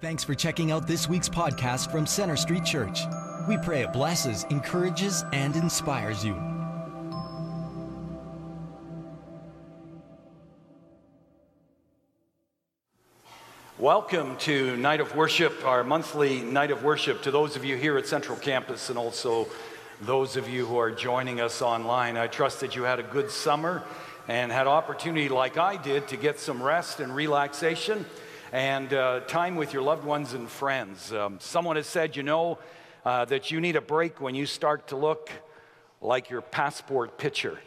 Thanks for checking out this week's podcast from Center Street Church. We pray it blesses, encourages, and inspires you. Welcome to Night of Worship, our monthly Night of Worship, to those of you here at Central Campus and also those of you who are joining us online. I trust that you had a good summer and had opportunity, like I did, to get some rest and relaxation and uh, time with your loved ones and friends. Um, someone has said, you know, uh, that you need a break when you start to look like your passport picture.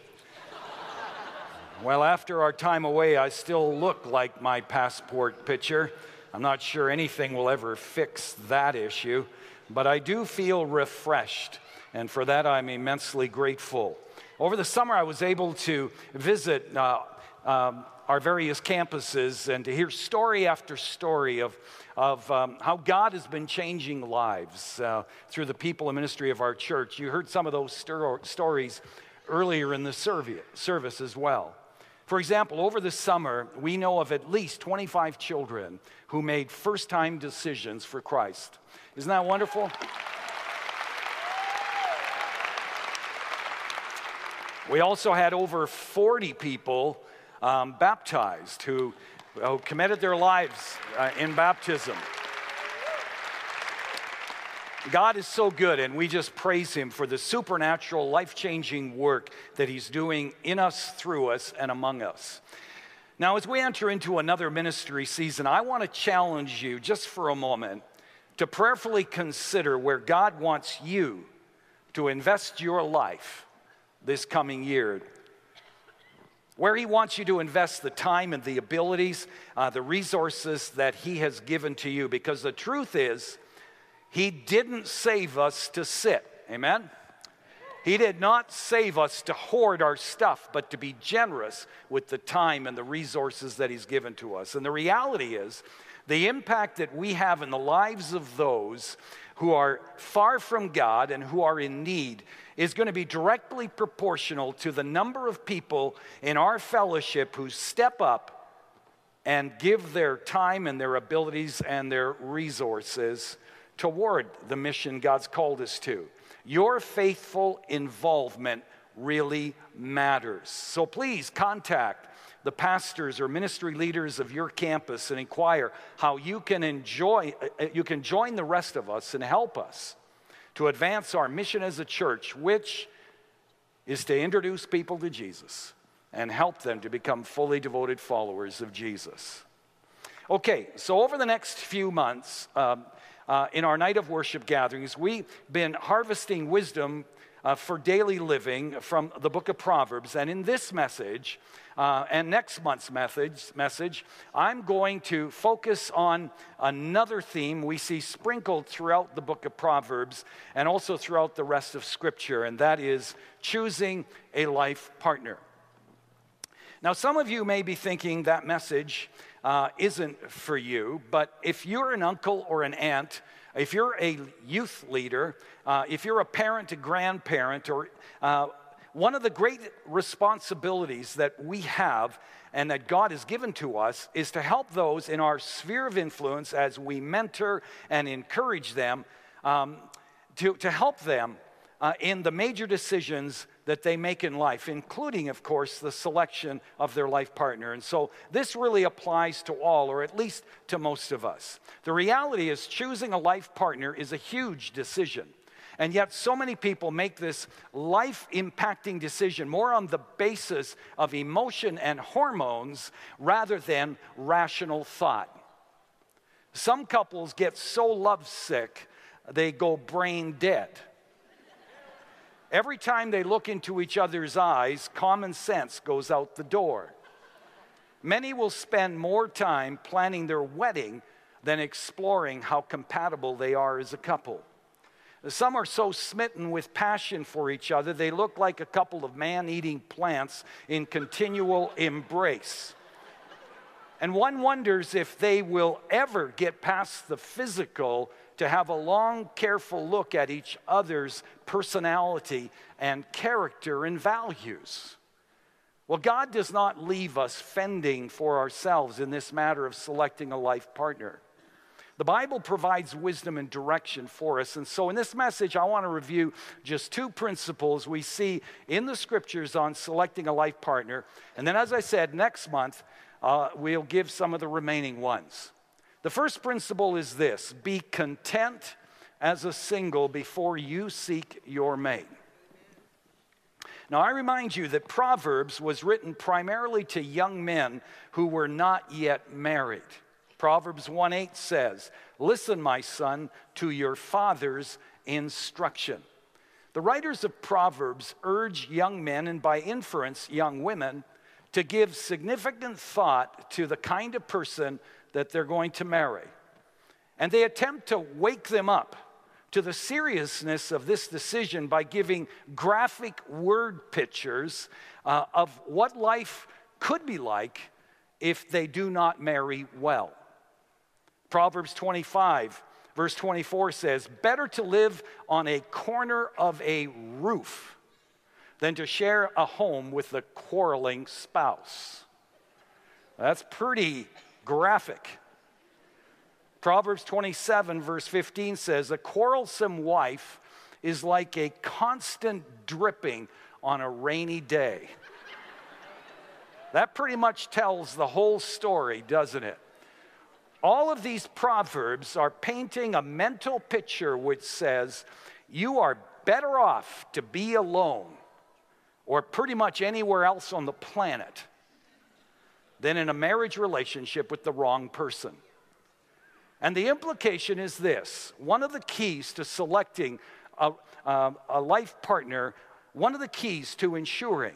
well, after our time away, I still look like my passport picture. I'm not sure anything will ever fix that issue, but I do feel refreshed, and for that I'm immensely grateful. Over the summer, I was able to visit uh, um, our various campuses and to hear story after story of, of um, how God has been changing lives uh, through the people and ministry of our church. You heard some of those stories earlier in the service as well. For example, over the summer, we know of at least 25 children who made first time decisions for Christ. Isn't that wonderful? We also had over 40 people um, baptized who, who, committed their lives uh, in baptism. God is so good, and we just praise Him for the supernatural, life changing work that He's doing in us, through us, and among us. Now, as we enter into another ministry season, I want to challenge you just for a moment to prayerfully consider where God wants you to invest your life this coming year where He wants you to invest the time and the abilities, uh, the resources that He has given to you. Because the truth is, He didn't save us to sit. Amen? He did not save us to hoard our stuff, but to be generous with the time and the resources that He's given to us. And the reality is, the impact that we have in the lives of those who are far from God and who are in need is going to be directly proportional to the number of people in our fellowship who step up and give their time and their abilities and their resources toward the mission God's called us to. Your faithful involvement really matters. So please contact the pastors or ministry leaders of your campus and inquire how you can enjoy uh, you can join the rest of us and help us to advance our mission as a church which is to introduce people to Jesus and help them to become fully devoted followers of Jesus. Okay, so over the next few months, um, uh, in our night of worship gatherings, we've been harvesting wisdom uh, for daily living from the book of Proverbs. And in this message, uh, and next month's message, message, I'm going to focus on another theme we see sprinkled throughout the book of Proverbs and also throughout the rest of Scripture, and that is choosing a life partner. Now, some of you may be thinking that message uh, isn't for you, but if you're an uncle or an aunt, if you're a youth leader, uh, if you're a parent, a grandparent, or uh, one of the great responsibilities that we have and that God has given to us is to help those in our sphere of influence as we mentor and encourage them, um, to, to help them uh, in the major decisions that they make in life, including, of course, the selection of their life partner. And so this really applies to all, or at least to most of us. The reality is, choosing a life partner is a huge decision. And yet, so many people make this life impacting decision more on the basis of emotion and hormones rather than rational thought. Some couples get so lovesick, they go brain dead. Every time they look into each other's eyes, common sense goes out the door. Many will spend more time planning their wedding than exploring how compatible they are as a couple. Some are so smitten with passion for each other, they look like a couple of man eating plants in continual embrace. And one wonders if they will ever get past the physical to have a long, careful look at each other's personality and character and values. Well, God does not leave us fending for ourselves in this matter of selecting a life partner. The Bible provides wisdom and direction for us. And so, in this message, I want to review just two principles we see in the scriptures on selecting a life partner. And then, as I said, next month, uh, we'll give some of the remaining ones. The first principle is this be content as a single before you seek your mate. Now, I remind you that Proverbs was written primarily to young men who were not yet married. Proverbs 1 8 says, Listen, my son, to your father's instruction. The writers of Proverbs urge young men, and by inference, young women, to give significant thought to the kind of person that they're going to marry. And they attempt to wake them up to the seriousness of this decision by giving graphic word pictures uh, of what life could be like if they do not marry well. Proverbs 25, verse 24 says, Better to live on a corner of a roof than to share a home with a quarreling spouse. That's pretty graphic. Proverbs 27, verse 15 says, A quarrelsome wife is like a constant dripping on a rainy day. that pretty much tells the whole story, doesn't it? All of these proverbs are painting a mental picture which says you are better off to be alone or pretty much anywhere else on the planet than in a marriage relationship with the wrong person. And the implication is this one of the keys to selecting a, a, life partner, one of the keys to ensuring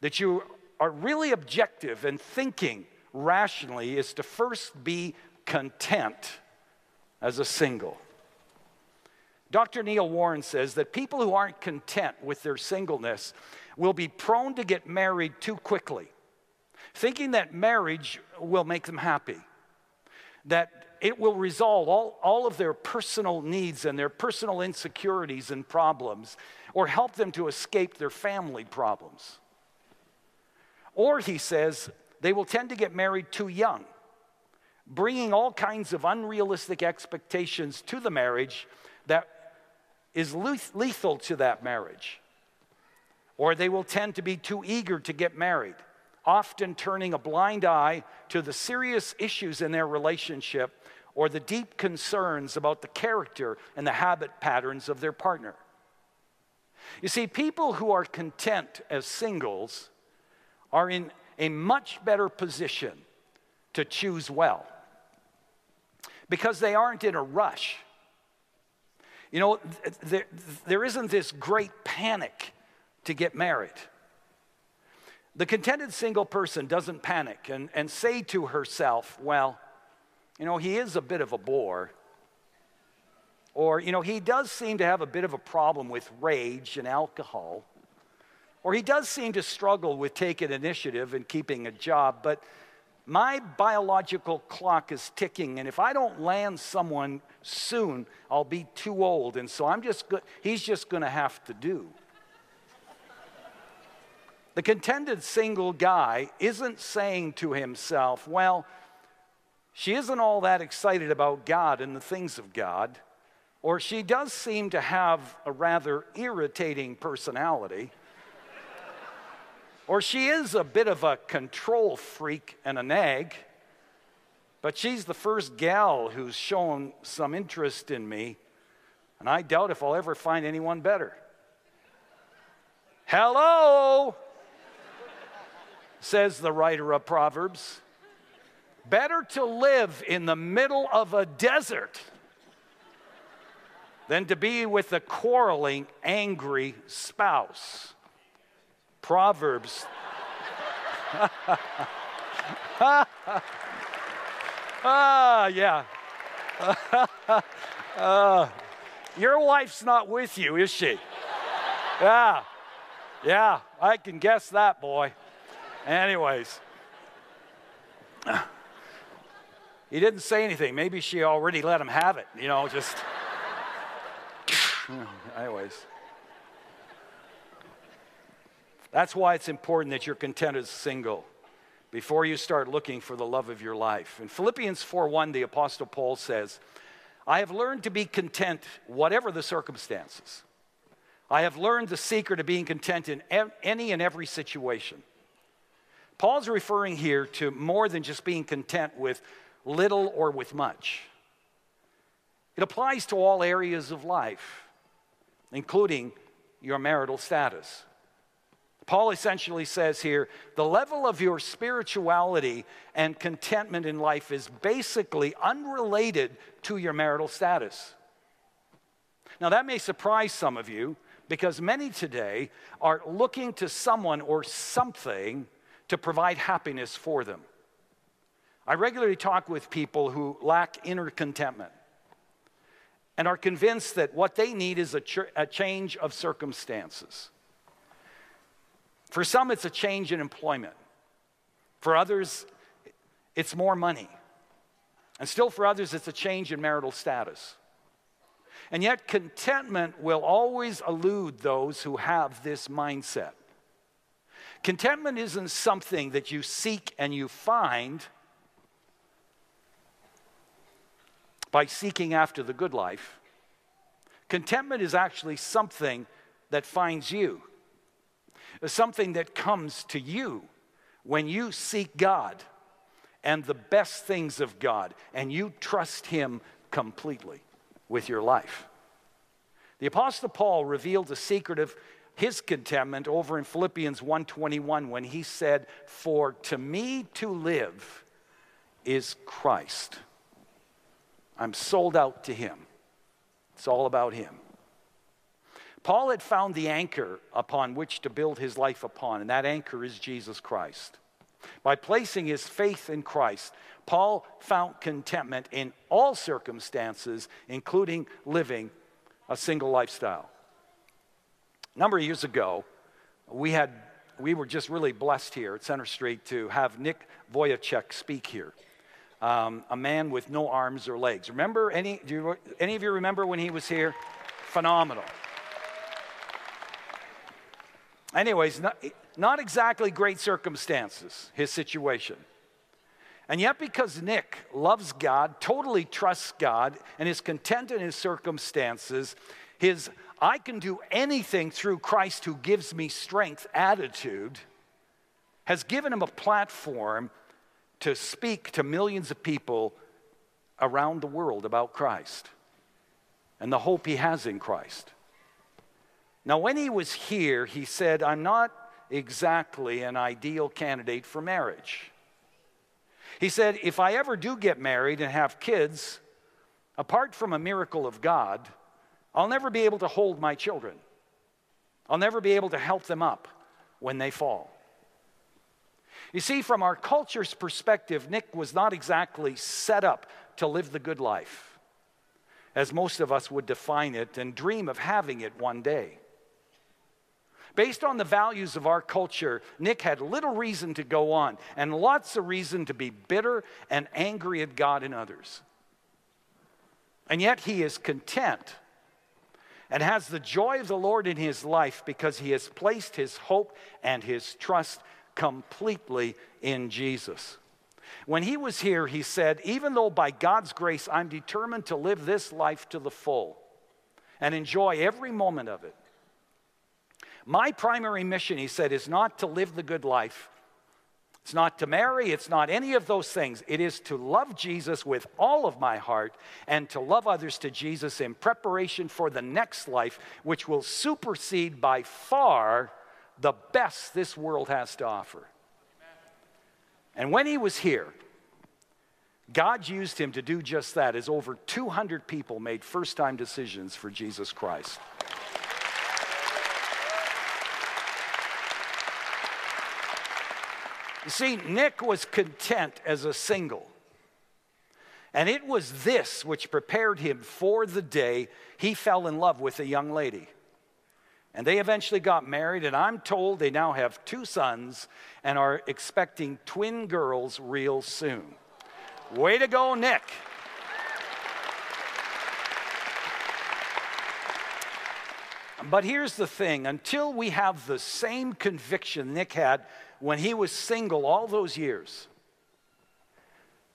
that you are really objective and thinking rationally is to first be content as a single. Dr. Neil Warren says that people who aren't content with their singleness will be prone to get married too quickly, thinking that marriage will make them happy, that it will resolve all, all of their personal needs and their personal insecurities and problems, or help them to escape their family problems. Or, he says, they will tend to get married too young bringing all kinds of unrealistic expectations to the marriage that is lethal to that marriage. Or they will tend to be too eager to get married, often turning a blind eye to the serious issues in their relationship or the deep concerns about the character and the habit patterns of their partner. You see, people who are content as singles are in a much better position to choose well because they aren't in a rush. You know, there, there isn't this great panic to get married. The contented single person doesn't panic and, and say to herself, well, you know, he is a bit of a bore. Or, you know, he does seem to have a bit of a problem with rage and alcohol. Or he does seem to struggle with taking initiative and keeping a job, but my biological clock is ticking, and if I don't land someone soon, I'll be too old. And so I'm just go- he's just going to have to do. The contented single guy isn't saying to himself, well, she isn't all that excited about God and the things of God, or she does seem to have a rather irritating personality. Or she is a bit of a control freak and a nag, but she's the first gal who's shown some interest in me, and I doubt if I'll ever find anyone better. Hello, says the writer of Proverbs. Better to live in the middle of a desert than to be with a quarreling, angry spouse. Proverbs. ah, yeah. uh, your wife's not with you, is she? Yeah. Yeah, I can guess that, boy. Anyways. He didn't say anything. Maybe she already let him have it, you know, just. Anyways. That's why it's important that you're content as single. before you start looking for the love of your life. In Philippians 4:1, the Apostle Paul says, I have learned to be content, whatever the circumstances. I have learned the secret of being content in any and every situation. Paul's referring here to more than just being content with little or with much. It applies to all areas of life, including your marital status. Paul essentially says here the level of your spirituality and contentment in life is basically unrelated to your marital status. Now, that may surprise some of you because many today are looking to someone or something to provide happiness for them. I regularly talk with people who lack inner contentment and are convinced that what they need is a, ch- a change of circumstances. For some, it's a change in employment. For others, it's more money. And still, for others, it's a change in marital status. And yet, contentment will always elude those who have this mindset. Contentment isn't something that you seek and you find by seeking after the good life. Contentment is actually something that finds you, something that comes to you when you seek God and the best things of God and you trust Him completely with your life. The apostle Paul revealed the secret of his contentment over in Philippians 1:21 when he said, "For to me to live is Christ." I'm sold out to him. It's all about him. Paul had found the anchor upon which to build his life upon, and that anchor is Jesus Christ. By placing his faith in Christ, Paul found contentment in all circumstances, including living a single lifestyle. A number of years ago, we, had, we were just really blessed here at Center Street to have Nick Vujicic speak here. Um, a man with no arms or legs. Remember any? Do you, any of you remember when he was here? Phenomenal. Anyways, not, not exactly great circumstances, his situation. And yet, because Nick loves God, totally trusts God, and is content in his circumstances, his I can do anything through Christ who gives me strength attitude has given him a platform to speak to millions of people around the world about Christ and the hope he has in Christ. Now, when he was here, he said, I'm not exactly an ideal candidate for marriage. He said, If I ever do get married and have kids, apart from a miracle of God, I'll never be able to hold my children. I'll never be able to help them up when they fall. You see, from our culture's perspective, Nick was not exactly set up to live the good life, as most of us would define it and dream of having it one day. Based on the values of our culture, Nick had little reason to go on and lots of reason to be bitter and angry at God and others. And yet he is content and has the joy of the Lord in his life because he has placed his hope and his trust completely in Jesus. When he was here, he said, Even though by God's grace I'm determined to live this life to the full and enjoy every moment of it, my primary mission, he said, is not to live the good life. It's not to marry, it's not any of those things. It is to love Jesus with all of my heart and to love others to Jesus in preparation for the next life, which will supersede by far the best this world has to offer. And when he was here, God used him to do just that, as over 200 people made first time decisions for Jesus Christ. You see, Nick was content as a single. And it was this which prepared him for the day he fell in love with a young lady. And they eventually got married, and I'm told they now have two sons and are expecting twin girls real soon. Way to go, Nick. But here's the thing until we have the same conviction Nick had when he was single all those years,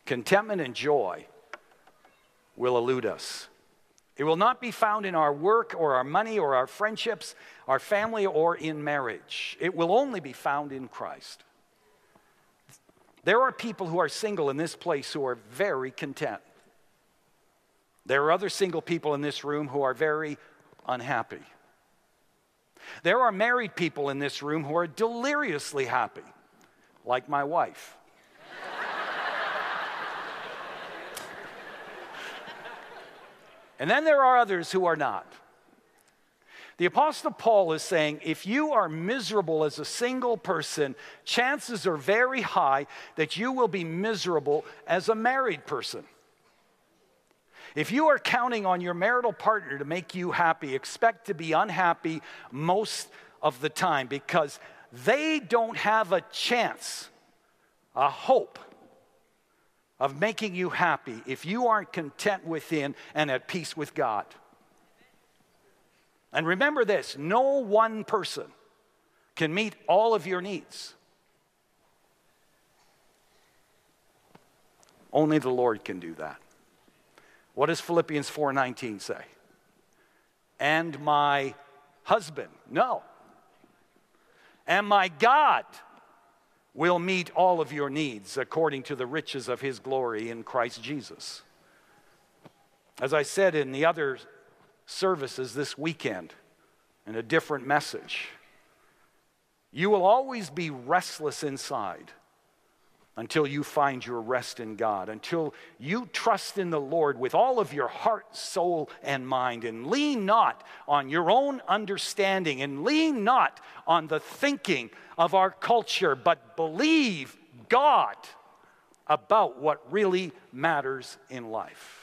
contentment and joy will elude us. It will not be found in our work or our money or our friendships, our family, or in marriage. It will only be found in Christ. There are people who are single in this place who are very content. There are other single people in this room who are very unhappy. There are married people in this room who are deliriously happy, like my wife. and then there are others who are not. The Apostle Paul is saying if you are miserable as a single person, chances are very high that you will be miserable as a married person. If you are counting on your marital partner to make you happy, expect to be unhappy most of the time because they don't have a chance, a hope of making you happy if you aren't content within and at peace with God. And remember this no one person can meet all of your needs. Only the Lord can do that. What does Philippians 4:19 say? And my husband. No. And my God will meet all of your needs according to the riches of his glory in Christ Jesus. As I said in the other services this weekend, in a different message, you will always be restless inside until you find your rest in God, until you trust in the Lord with all of your heart, soul, and mind, and lean not on your own understanding, and lean not on the thinking of our culture, but believe God about what really matters in life.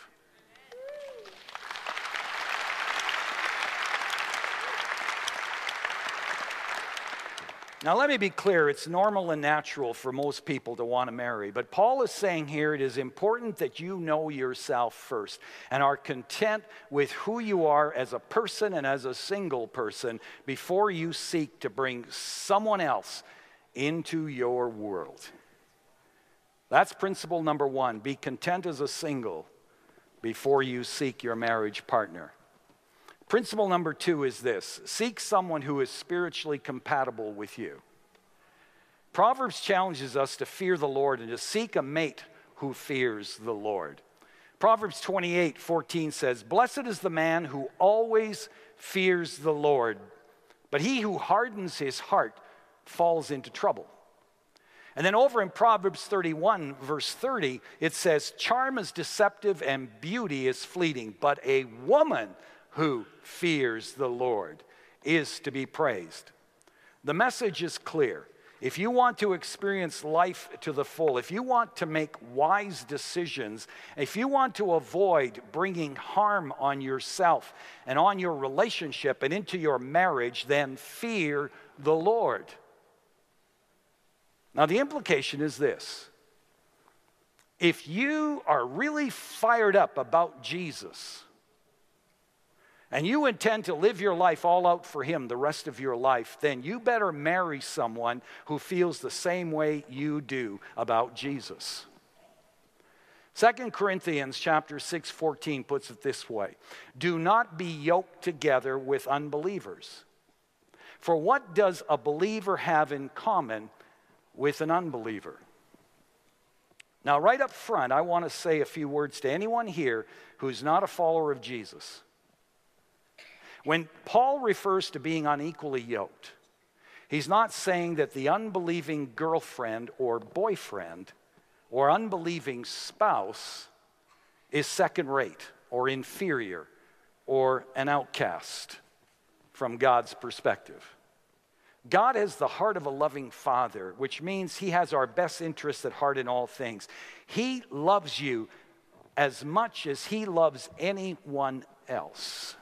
Now, let me be clear it's normal and natural for most people to want to marry, but Paul is saying here it is important that you know yourself first and are content with who you are as a person and as a single person before you seek to bring someone else into your world. That's principle number one be content as a single before you seek your marriage partner. Principle number two is this seek someone who is spiritually compatible with you. Proverbs challenges us to fear the Lord and to seek a mate who fears the Lord. Proverbs 28 14 says, Blessed is the man who always fears the Lord, but he who hardens his heart falls into trouble. And then over in Proverbs 31, verse 30, it says, Charm is deceptive and beauty is fleeting, but a woman who fears the Lord is to be praised. The message is clear. If you want to experience life to the full, if you want to make wise decisions, if you want to avoid bringing harm on yourself and on your relationship and into your marriage, then fear the Lord. Now, the implication is this if you are really fired up about Jesus, and you intend to live your life all out for Him the rest of your life, then you better marry someone who feels the same way you do about Jesus. 2 Corinthians chapter 6 14 puts it this way Do not be yoked together with unbelievers. For what does a believer have in common with an unbeliever? Now, right up front, I want to say a few words to anyone here who's not a follower of Jesus. When Paul refers to being unequally yoked, he's not saying that the unbelieving girlfriend or boyfriend or unbelieving spouse is second rate or inferior or an outcast from God's perspective. God has the heart of a loving father, which means he has our best interests at heart in all things. He loves you as much as he loves anyone else.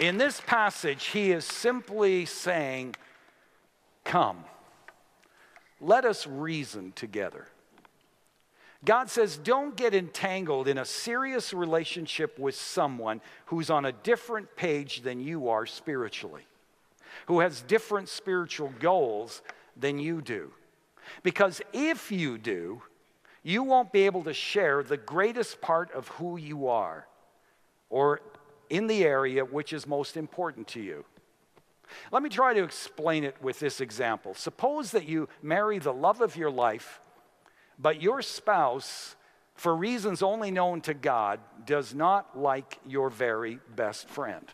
In this passage, he is simply saying, Come, let us reason together. God says, don't get entangled in a serious relationship with someone who's on a different page than you are spiritually, who has different spiritual goals than you do. Because if you do, you won't be able to share the greatest part of who you are or in the area which is most important to you. Let me try to explain it with this example. Suppose that you marry the love of your life, but your spouse, for reasons only known to God, does not like your very best friend.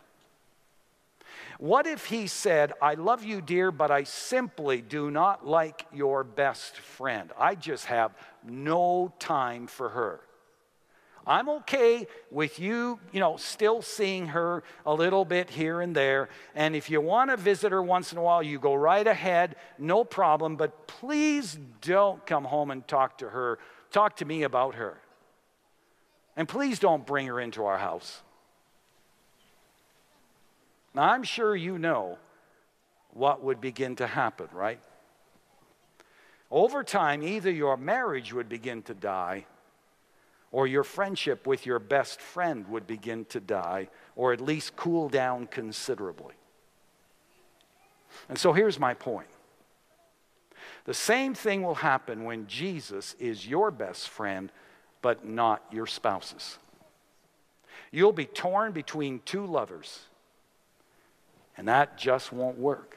What if he said, I love you, dear, but I simply do not like your best friend? I just have no time for her. I'm okay with you, you know, still seeing her a little bit here and there. And if you want to visit her once in a while, you go right ahead, no problem. But please don't come home and talk to her. Talk to me about her. And please don't bring her into our house. Now, I'm sure you know what would begin to happen, right? Over time, either your marriage would begin to die or your friendship with your best friend would begin to die, or at least cool down considerably. And so here's my point the same thing will happen when Jesus is your best friend, but not your spouse's. You'll be torn between two lovers, and that just won't work.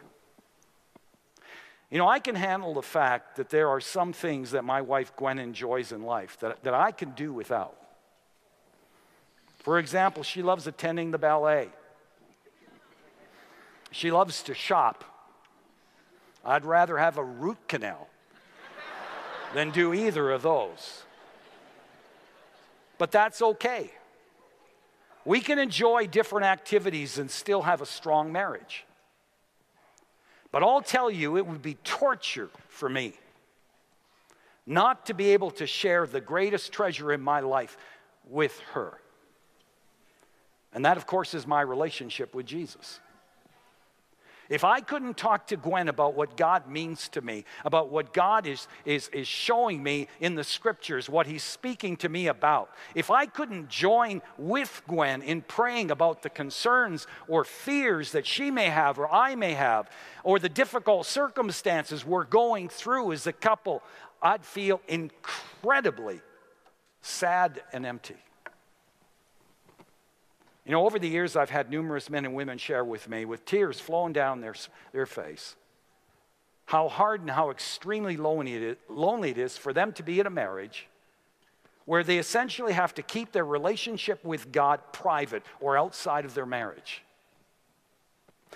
You know, I can handle the fact that there are some things that my wife Gwen enjoys in life that, that I can do without. For example, she loves attending the ballet. She loves to shop. I'd rather have a root canal than do either of those. But that's okay. We can enjoy different activities and still have a strong marriage. But I'll tell you, it would be torture for me not to be able to share the greatest treasure in my life with her. And that, of course, is my relationship with Jesus. If I couldn't talk to Gwen about what God means to me, about what God is, is, is showing me in the scriptures, what He's speaking to me about, if I couldn't join with Gwen in praying about the concerns or fears that she may have or I may have, or the difficult circumstances we're going through as a couple, I'd feel incredibly sad and empty. You know, over the years, I've had numerous men and women share with me, with tears flowing down their, their face, how hard and how extremely lonely it, is, it is for them to be in a marriage where they essentially have to keep their relationship with God private or outside of their marriage.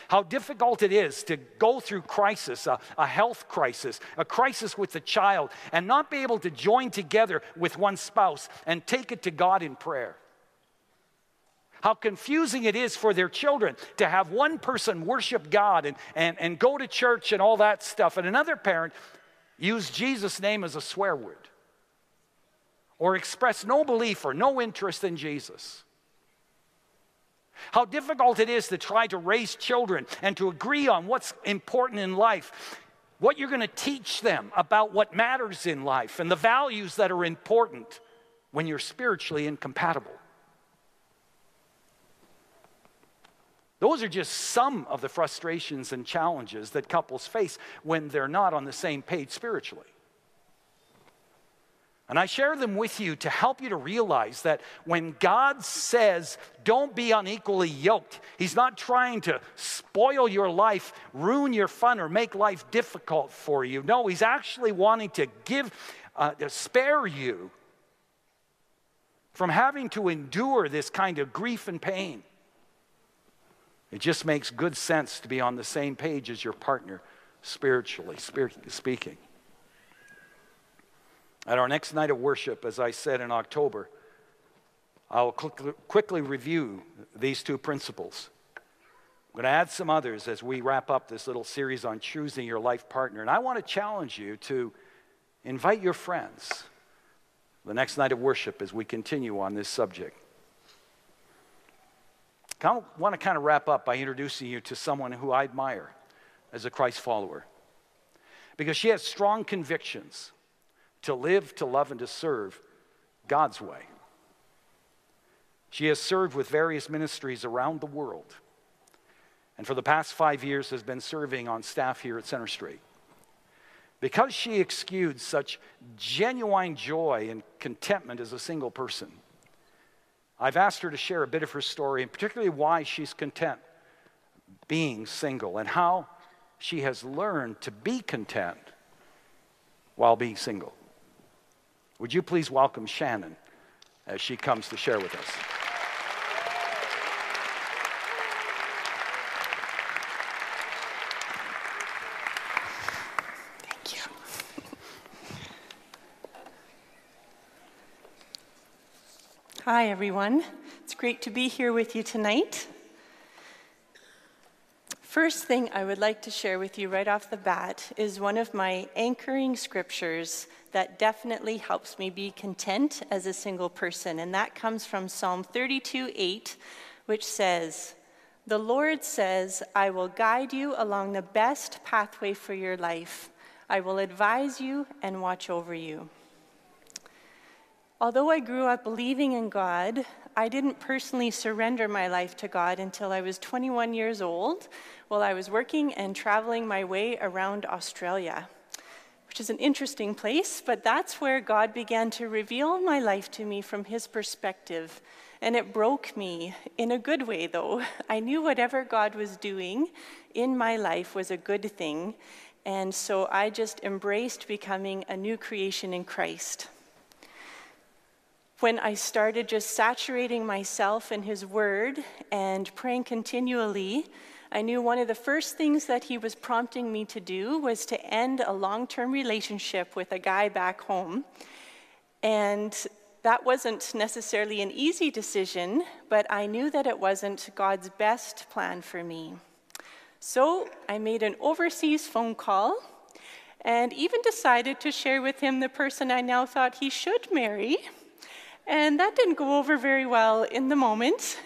How difficult it is to go through crisis, a, a, health crisis, a crisis with a child, and not be able to join together with one spouse and take it to God in prayer how confusing it is for their children to have one person worship God and, and, and go to church and all that stuff, and another parent use Jesus' name as a swear word or express no belief or no interest in Jesus. How difficult it is to try to raise children and to agree on what's important in life, what you're going to teach them about what matters in life, and the values that are important when you're spiritually incompatible. Those are just some of the frustrations and challenges that couples face when they're not on the same page spiritually. And I share them with you to help you to realize that when God says, don't be unequally yoked, He's not trying to spoil your life, ruin your fun, or make life difficult for you. No, He's actually wanting to give, uh, to spare you from having to endure this kind of grief and pain. It just makes good sense to be on the same page as your partner spiritually speaking. At our next night of worship, as I said in October, I'll quickly review these two principles. I'm going to add some others as we wrap up this little series on choosing your life partner. And I want to challenge you to invite your friends the next night of worship as we continue on this subject. I want to kind of wrap up by introducing you to someone who I admire as a Christ follower because she has strong convictions, to live, to love, and to serve God's way. She has served with various ministries around the world, and for the past five years has been serving on staff here at Center Street. Because she exudes such genuine joy and contentment as a single person, I've asked her to share a bit of her story, and particularly why she's content being single and how she has learned to be content while being single. Would you please welcome Shannon as she comes to share with us? Hi, everyone. It's great to be here with you tonight. First thing I would like to share with you right off the bat is one of my anchoring scriptures that definitely helps me be content as a single person, and that comes from Psalm 32 8, which says, The Lord says, I will guide you along the best pathway for your life. I will advise you and watch over you. Although I grew up believing in God, I didn't personally surrender my life to God until I was 21 years old while I was working and traveling my way around Australia, which is an interesting place, but that's where God began to reveal my life to me from His perspective. And it broke me in a good way, though. I knew whatever God was doing in my life was a good thing. And so I just embraced becoming a new creation in Christ when I started just saturating myself in His Word and praying continually, I knew one of the first things that He was prompting me to do was to end a long term relationship with a guy back home. And that wasn't necessarily an easy decision, but I knew that it wasn't God's best plan for me. So I made an overseas phone call and even decided to share with him the person I now thought he should marry. And that didn't go over very well in the moment,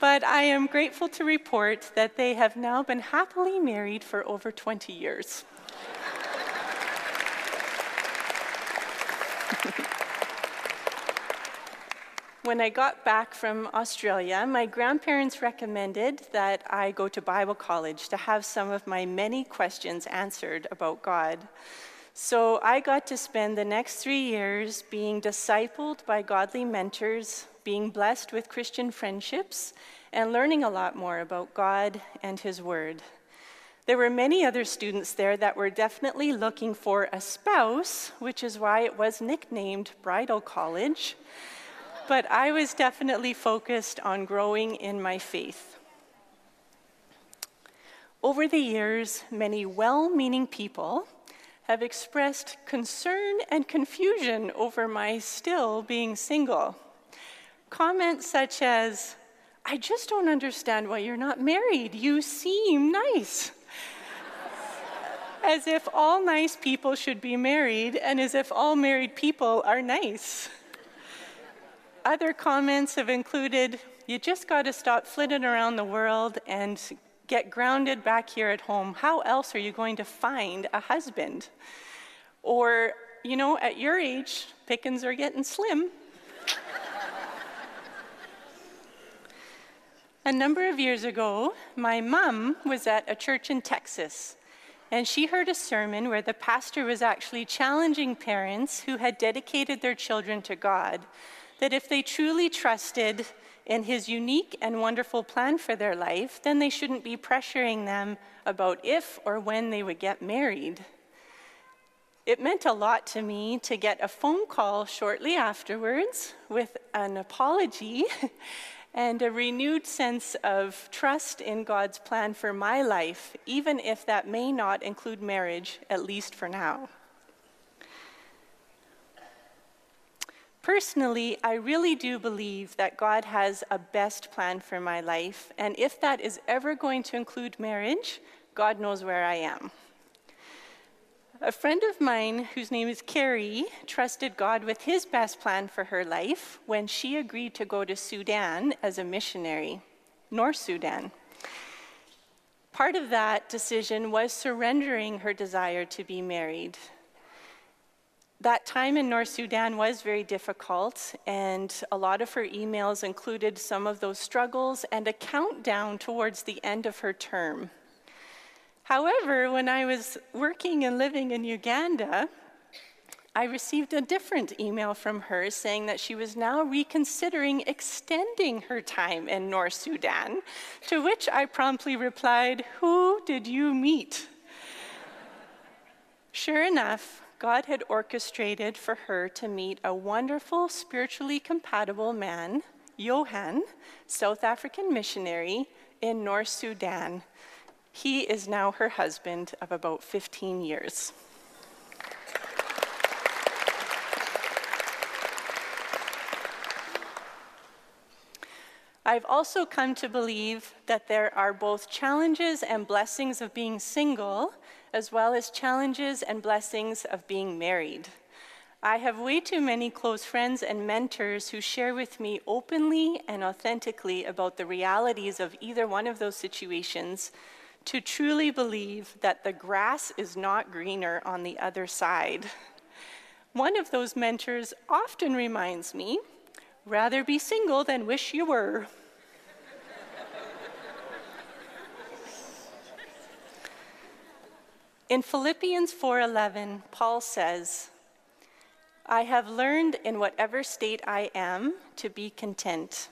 but I am grateful to report that they have now been happily married for over 20 years. when I got back from Australia, my grandparents recommended that I go to Bible college to have some of my many questions answered about God. So I got to spend the next three years being discipled by godly mentors, being blessed with Christian friendships, and learning a lot more about God and His Word. There were many other students there that were definitely looking for a spouse, which is why it was nicknamed Bridal College. But I was definitely focused on growing in my faith. Over the years, many well meaning people have expressed concern and confusion over my still being single. Comments such as, I just don't understand why you're not married. You seem nice. as if all nice people should be married, and as if all married people are nice. Other comments have included, you just got to stop flitting around the world and get grounded back here at home, how else are you going to find a husband? Or, you know, at your age, pickings are getting slim. a number of years ago, my mom was at a church in Texas, and she heard a sermon where the pastor was actually challenging parents who had dedicated their children to God that if they truly trusted in his unique and wonderful plan for their life, then they shouldn't be pressuring them about if or when they would get married. It meant a lot to me to get a phone call shortly afterwards with an apology and a renewed sense of trust in God's plan for my life, even if that may not include marriage, at least for now. Personally, I really do believe that God has a best plan for my life, and if that is ever going to include marriage, God knows where I am. A friend of mine, whose name is Carrie, trusted God with his best plan for her life when she agreed to go to Sudan as a missionary, North Sudan. Part of that decision was surrendering her desire to be married that time in North Sudan was very difficult, and a lot of her emails included some of those struggles and a countdown towards the end of her term. However, when I was working and living in Uganda, I received a different email from her saying that she was now reconsidering extending her time in North Sudan, to which I promptly replied, Who did you meet? sure enough, God had orchestrated for her to meet a wonderful, spiritually compatible man, Johan, South African missionary in North Sudan he is now her husband of about 15 years. I've also come to believe that there are both challenges and blessings of being single, as well as challenges and blessings of being married. I have way too many close friends and mentors who share with me openly and authentically about the realities of either one of those situations to truly believe that the grass is not greener on the other side. One of those mentors often reminds me rather be single than wish you were. In Philippians 4:11, Paul says, "I have learned in whatever state I am to be content."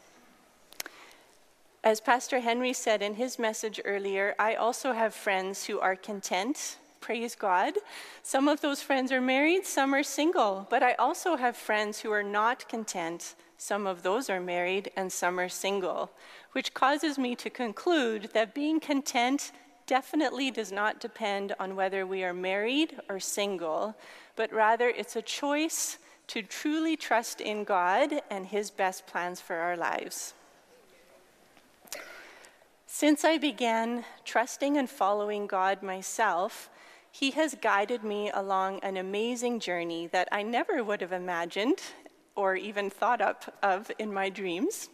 As Pastor Henry said in his message earlier, I also have friends who are content. Praise God. Some of those friends are married, some are single, but I also have friends who are not content. Some of those are married and some are single, which causes me to conclude that being content definitely does not depend on whether we are married or single, but rather it's a choice to truly trust in God and His best plans for our lives. Since I began trusting and following God myself, He has guided me along an amazing journey that I never would have imagined or even thought up of in my dreams.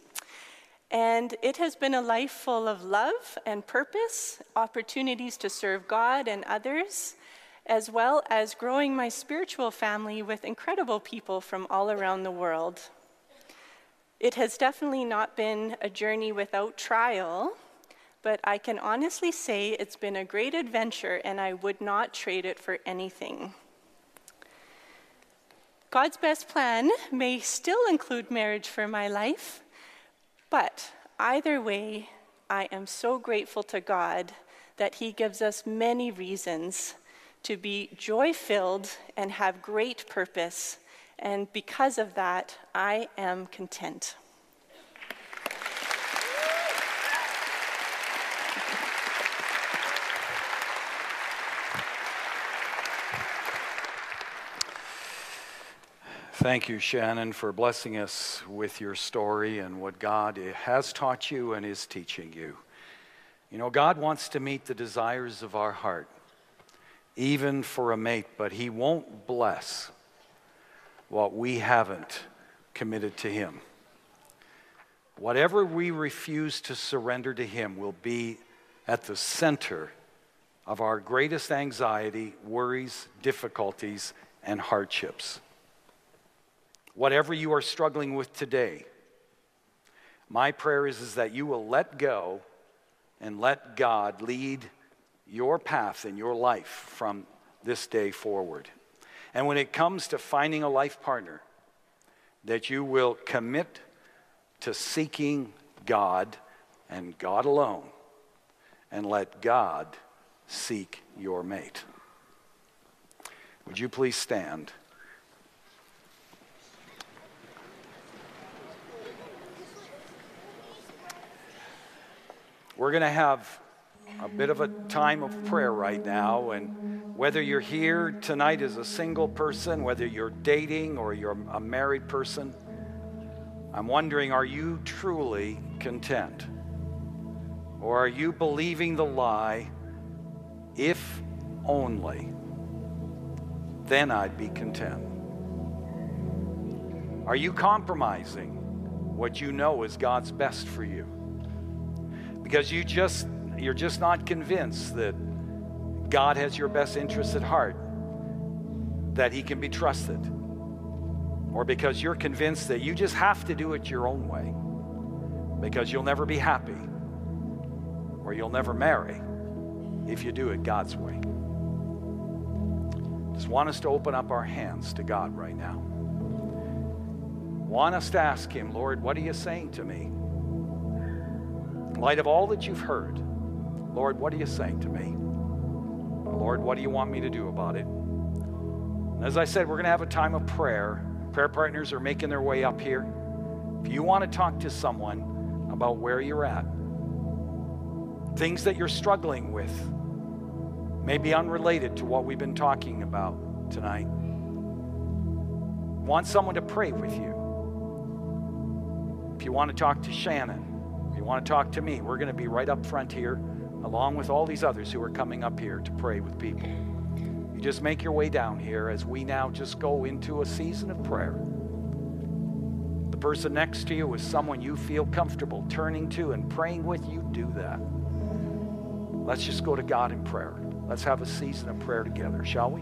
And it has been a life full of love and purpose, opportunities to serve God and others, as well as growing my spiritual family with incredible people from all around the world. It has definitely not been a journey without trial, but I can honestly say it's been a great adventure and I would not trade it for anything. God's best plan may still include marriage for my life, but either way, I am so grateful to God that He gives us many reasons to be joy filled and have great purpose. And because of that, I am content. Thank you, Shannon, for blessing us with your story and what God has taught you and is teaching you. You know, God wants to meet the desires of our heart, even for a mate, but He won't bless what we haven't committed to Him. Whatever we refuse to surrender to Him will be at the center of our greatest anxiety, worries, difficulties, and hardships whatever you are struggling with today, my prayer is, is that you will let go and let God lead your path in your life from this day forward. And when it comes to finding a life partner, that you will commit to seeking God and God alone, and let God seek your mate. Would you please stand? We're going to have a bit of a time of prayer right now. And whether you're here tonight as a single person, whether you're dating or you're a married person, I'm wondering are you truly content? Or are you believing the lie, if only, then I'd be content? Are you compromising what you know is God's best for you? Because you just you're just not convinced that God has your best interests at heart, that He can be trusted. or because you're convinced that you just have to do it your own way, because you'll never be happy, or you'll never marry if you do it God's way. Just want us to open up our hands to God right now. Want us to ask Him, Lord, what are you saying to me? In light of all that you've heard, Lord, what are you saying to me? Lord, what do you want me to do about it? And as I said, we're going to have a time of prayer. Prayer partners are making their way up here. If you want to talk to someone about where you're at, things that you're struggling with, maybe unrelated to what we've been talking about tonight, want someone to pray with you. If you want to talk to Shannon, if you want to talk to me, we're going to be right up front here, along with all these others who are coming up here to pray with people. You just make your way down here as we now just go into a season of prayer. The person next to you is someone you feel comfortable turning to and praying with, you do that. Let's just go to God in prayer. Let's have a season of prayer together, shall we?